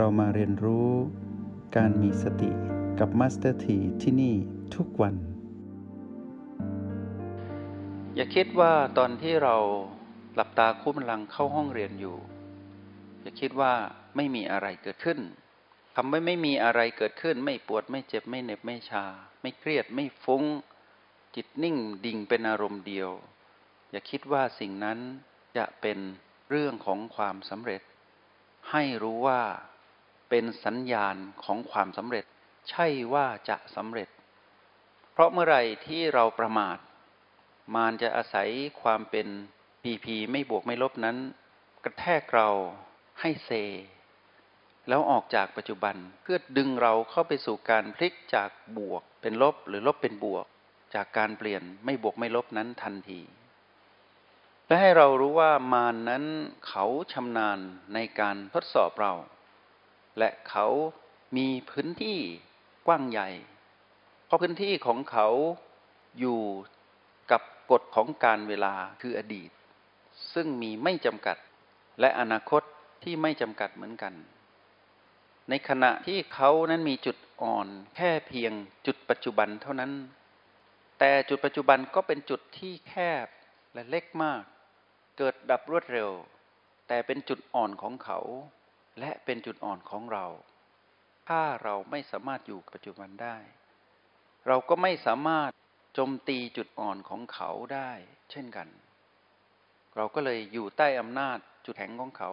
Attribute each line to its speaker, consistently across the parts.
Speaker 1: เรามาเรียนรู้การมีสติกับ Master T ที่นี่ทุกวัน
Speaker 2: อย่าคิดว่าตอนที่เราหลับตาคู้บัลลังก์เข้าห้องเรียนอยู่ อย่าคิดว่าไม่มีอะไรเกิดขึ้นคำว่าไม่มีอะไรเกิดขึ้น ไม่ปวดไม่เจ็บไม่เหน็บไม่ชา ไม่เครียดไม่ฟุ้ง จิตนิ่งดิ่งเป็นอารมณ์เดียว อย่าคิดว่าสิ่งนั้นจะเป็นเรื่องของความสำเร็จ ให้รู้ว่า เป็นสัญญาณของความสำเร็จ ใช่ว่าจะสำเร็จ เพราะเมื่อไหร่ที่เราประมาท มารจะอาศัยความเป็นพีพีไม่บวกไม่ลบนั้น กระแทกเราให้เซ แล้วออกจากปัจจุบันเพื่อดึงเราเข้าไปสู่การพลิกจากบวกเป็นลบหรือลบเป็นบวก จากการเปลี่ยนไม่บวกไม่ลบนั้นทันทีและให้เรารู้ว่ามารนนั้นเขาชำนาญในการทดสอบเรา และเขามีพื้นที่กว้างใหญ่ เพราะพื้นที่ของเขาอยู่กับกฎของการเวลาคืออดีต ซึ่งมีไม่จำกัดและอนาคตที่ไม่จำกัดเหมือนกัน ในขณะที่เขานั้นมีจุดอ่อนแค่เพียงจุดปัจจุบันเท่านั้น แต่จุดปัจจุบันก็เป็นจุดที่แคบและเล็กมาก เกิดดับรวดเร็ว แต่เป็นจุดอ่อนของเขา และเป็นจุดอ่อนของเรา ถ้าเราไม่สามารถอยู่ปัจจุบันได้ เราก็ไม่สามารถโจมตีจุดอ่อนของเขาได้ เช่นกัน เราก็เลยอยู่ใต้อำนาจจุดแข็งของเขา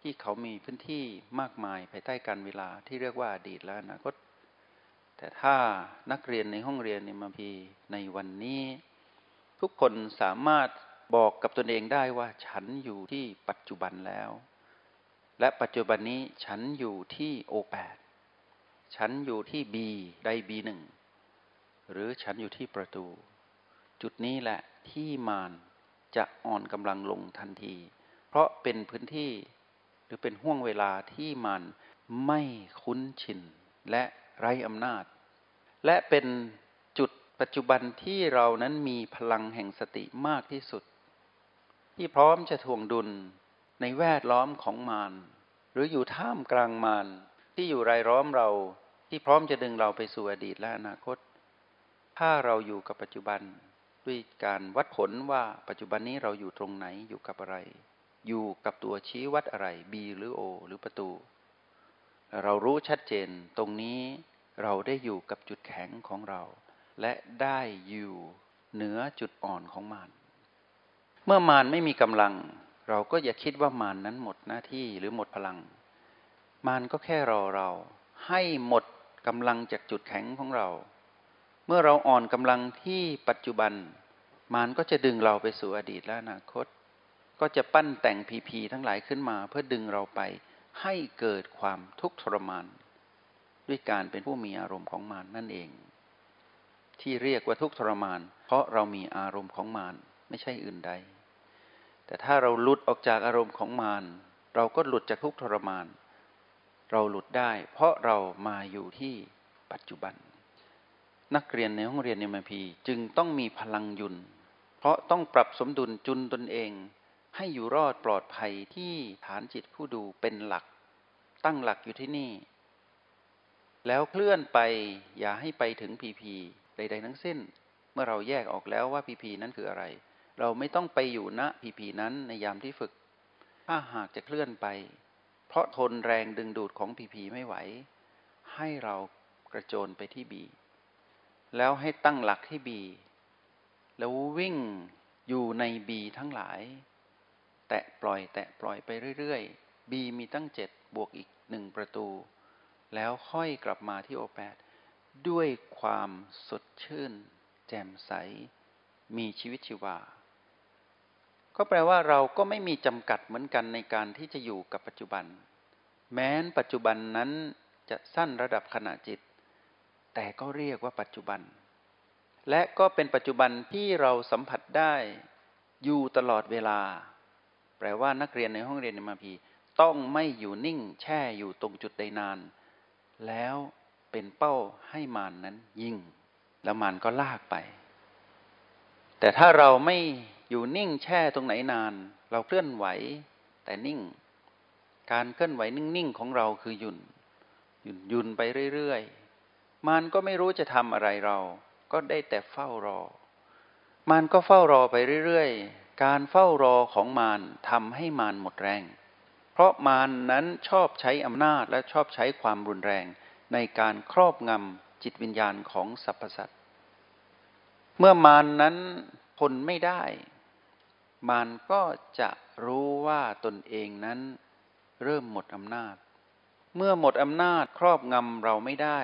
Speaker 2: ที่เขามีพื้นที่มากมายภายใต้การเวลาที่เรียกว่าอดีตและอนาคต แต่ถ้านักเรียนในห้องเรียนในมัพีในวันนี้ ทุกคนสามารถบอกกับตนเองได้ว่าฉันอยู่ที่ปัจจุบันแล้ว และปัจจุบันนี้ฉันอยู่ที่โอแปดฉันอยู่ที่บีได้บีหนึ่งหรือฉันอยู่ที่ประตู จุดนี้แหละที่มารจะอ่อนกำลังลงทันที เพราะเป็นพื้นที่หรือเป็นห่วงเวลาที่มารไม่คุ้นชิน และไร้อำนาจ และเป็นจุดปัจจุบันที่เรานั้นมีพลังแห่งสติมากที่สุด ที่พร้อมจะทวงดุล ในแวดล้อมของมารหรืออยู่ท่ามกลางมารที่อยู่รายล้อมเราที่พร้อมจะดึงเราไปสู่อดีตและอนาคต ถ้าเราอยู่กับปัจจุบันด้วยการวัดผลว่าปัจจุบันนี้เราอยู่ตรงไหนอยู่กับอะไร อยู่กับตัวชี้วัดอะไร B หรือ O หรือประตู เรารู้ชัดเจนตรงนี้เราได้อยู่กับจุดแข็งของเรา และได้อยู่เหนือจุดอ่อนของมารเมื่อมารไม่มีกำลัง เราก็อย่าคิดว่ามารนนั้นหมดหน้าที่หรือหมดพลัง มารก็แค่รอเรา ให้หมดกำลังจากจุดแข็งของเรา เมื่อเราอ่อนกำลังที่ปัจจุบัน มารก็จะดึงเราไปสู่อดีตและอนาคต ก็จะปั้นแต่งพีพีทั้งหลายขึ้นมา เพื่อดึงเราไปให้เกิดความทุกข์ทรมาน ด้วยการเป็นผู้มีอารมณ์ของมารนนั่นเอง ที่เรียกว่าทุกข์ทรมาน เพราะเรามีอารมณ์ของมารไม่ใช่อื่นใด แต่ถ้าเราหลุดออกจากอารมณ์ของมารเราก็หลุดจากทุกทรมาน เราหลุดได้ เพราะเรามาอยู่ที่ปัจจุบัน นักเรียนในห้องเรียนในมพีจึงต้องมีพลังยุน เพราะต้องปรับสมดุลจุนตนเอง ให้อยู่รอดปลอดภัยที่ฐานจิตผู้ดูเป็นหลัก ตั้งหลักอยู่ที่นี่ แล้วเคลื่อนไปอย่าให้ไปถึงพีพีใด ๆ ทั้งสิ้น เมื่อเราแยกออกแล้วว่าพีพีนั้นคืออะไร เราไม่ต้องไปอยู่ณพีพีนั้นในยามที่ฝึก ถ้าหากจะเคลื่อนไป เพราะทนแรงดึงดูดของผีผีไม่ไหว ให้เรากระโจนไปที่บี แล้วให้ตั้งหลักที่บี แล้ววิ่งอยู่ในบีทั้งหลาย แตะปล่อยแตะปล่อยไปเรื่อยๆบีมีตั้งเจ็ดบวกอีกหนึ่งประตู แล้วค่อยกลับมาที่โอแปดด้วยความสดชื่น แจ่มใส มีชีวิตชีวา ก็แปลว่าเราก็ไม่มีจำกัดเหมือนกันในการที่จะอยู่กับปัจจุบัน แม้นปัจจุบันนั้นจะสั้นระดับขณะจิต แต่ก็เรียกว่าปัจจุบัน และก็เป็นปัจจุบันที่เราสัมผัสได้อยู่ตลอดเวลา แปลว่านักเรียนในห้องเรียนในมาพีต้องไม่อยู่นิ่งแช่อยู่ตรงจุดใดนาน แล้วเป็นเป้าให้มานนั้นยิง แล้วมานก็ลากไป แต่ถ้าเราไม่ อยู่นิ่งแช่ตรงไหนนาน เราเคลื่อนไหว แต่นิ่ง การเคลื่อนไหวนิ่งๆของเราคือหยุ่นหยุ่นหยุ่นไปเรื่อยๆมันก็ไม่รู้จะทำอะไรเรา ก็ได้แต่เฝ้ารอ มันก็เฝ้ารอไปเรื่อยๆ การเฝ้ารอของมารทำให้มารหมดแรง เพราะมานนั้นชอบใช้อำนาจและชอบใช้ความรุนแรง ในการครอบงำจิตวิญญาณของสรรพสัตว์เมื่อมานนั้นทนไม่ได้ มารก็จะรู้ว่าตนเองนั้นเริ่มหมดอำนาจ เมื่อหมดอำนาจครอบงำเราไม่ได้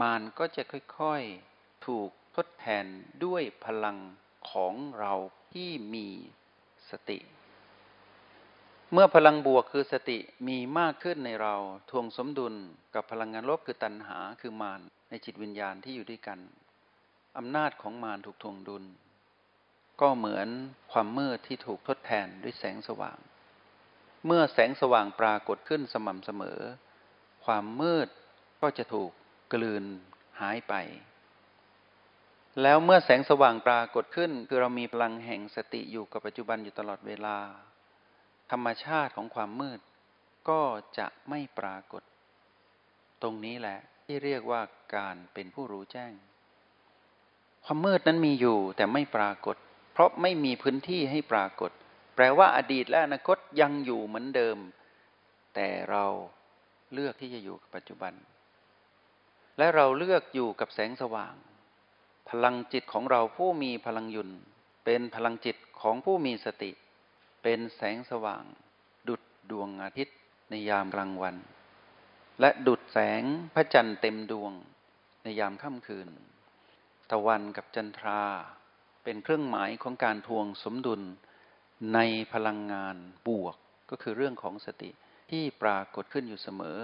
Speaker 2: มารก็จะค่อยๆ ถูกทดแทนด้วยพลังของเราที่มีสติ เมื่อพลังบวกคือสติมีมากขึ้นในเราทวงสมดุลกับพลังงานลบคือตัณหาคือมารในจิตวิญญาณที่อยู่ด้วยกันอำนาจของมารถูกทวงดุล ก็เหมือนความมืดที่ถูกทดแทนด้วยแสงสว่าง เมื่อแสงสว่างปรากฏขึ้นสม่ำเสมอ ความมืดก็จะถูกกลืนหายไป แล้วเมื่อแสงสว่างปรากฏขึ้น คือเรามีพลังแห่งสติอยู่กับปัจจุบันอยู่ตลอดเวลา ธรรมชาติของความมืด ก็จะไม่ปรากฏ ตรงนี้แหละที่เรียกว่าการเป็นผู้รู้แจ้ง ความมืดนั้นมีอยู่แต่ไม่ปรากฏ เพราะไม่มีพื้นที่ให้ปรากฏ แปลว่าอดีตและอนาคตยังอยู่เหมือนเดิม แต่เราเลือกที่จะอยู่กับปัจจุบัน และเราเลือกอยู่กับแสงสว่าง พลังจิตของเราผู้มีพลังยุนเป็นพลังจิตของผู้มีสติ เป็นแสงสว่าง ดุดดวงอาทิตย์ในยามกลางวัน และดุดแสงพระจันทร์เต็มดวงในยามค่ำคืน ตะวันกับจันทรา เป็นเครื่องหมายของการทวงสมดุลในพลังงานบวกก็คือเรื่องของสติที่ปรากฏขึ้นอยู่เสมอ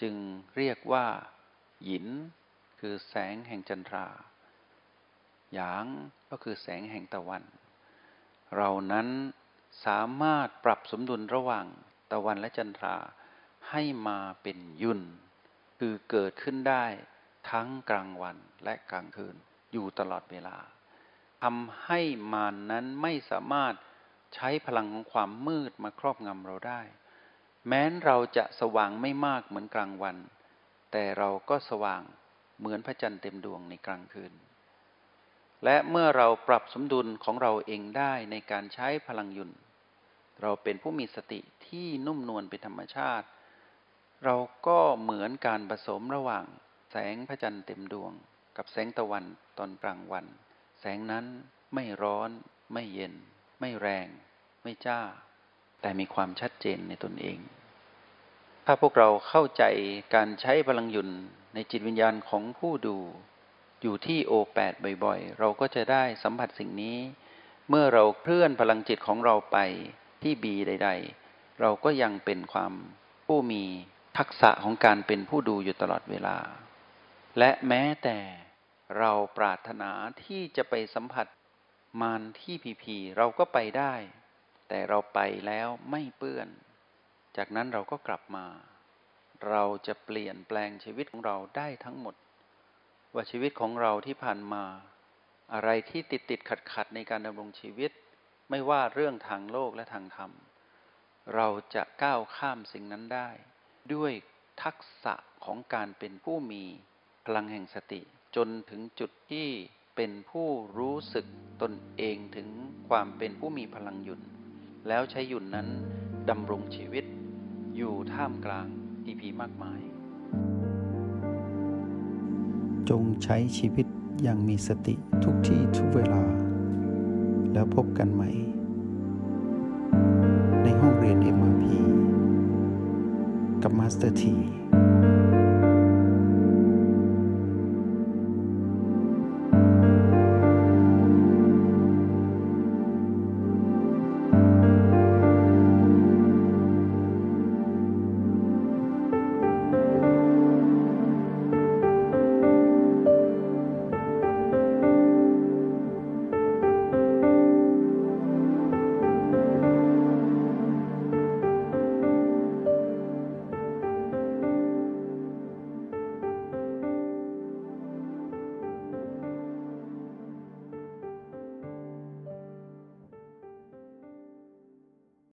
Speaker 2: จึงเรียกว่า หยิน คือแสงแห่งจันทราหยางก็คือแสงแห่งตะวัน เรานั้นสามารถปรับสมดุลระหว่างตะวันและจันทราให้มาเป็นยุนคือเกิดขึ้นได้ทั้งกลางวันและกลางคืนอยู่ตลอดเวลา ทำให้มานนั้นไม่สามารถใช้พลังของความมืดมาครอบงำเราได้ แม้นเราจะสว่างไม่มากเหมือนกลางวัน แต่เราก็สว่างเหมือนพระจันทร์เต็มดวงในกลางคืน และเมื่อเราปรับสมดุลของเราเองได้ในการใช้พลังยุนเราเป็นผู้มีสติที่นุ่มนวลเป็นธรรมชาติ เราก็เหมือนการผสมระหว่างแสงพระจันทร์เต็มดวง กับแสงตะวันตอนกลางวัน แสงนั้นไม่ร้อน ไม่เย็น ไม่แรง ไม่จ้า แต่มีความชัดเจนในตนเอง ถ้าพวกเราเข้าใจการใช้พลังหยุนในจิตวิญญาณของผู้ดู อยู่ที่โอแปดบ่อยๆ เราก็จะได้สัมผัสสิ่งนี้ เมื่อเราเคลื่อนพลังจิตของเราไปที่บีใด ๆ เราก็ยังเป็นความผู้มีทักษะของการเป็นผู้ดูอยู่ตลอดเวลา และแม้แต่ เราปรารถนาที่จะไปสัมผัสมารที่พีพีเราก็ไปได้ แต่เราไปแล้วไม่เปื้อน จากนั้นเราก็กลับมา เราจะเปลี่ยนแปลงชีวิตของเราได้ทั้งหมด ว่าชีวิตของเราที่ผ่านมา อะไรที่ติดติดขัดขัดในการดำรงชีวิต ไม่ว่าเรื่องทางโลกและทางธรรม เราจะก้าวข้ามสิ่งนั้นได้ ด้วยทักษะของการเป็นผู้มีพลังแห่งสติ จนถึงจุดที่เป็นผู้รู้สึกตนเองถึงความเป็นผู้มีพลังหยุดแล้วใช้หยุดนนั้นดำรงชีวิต อยู่ท่ามกลางทีพีมากมาย
Speaker 1: จงใช้ชีวิตอย่างมีสติทุกที่ทุกเวลา แล้วพบกันใหม่ ในห้องเรียน MRP กับ Master T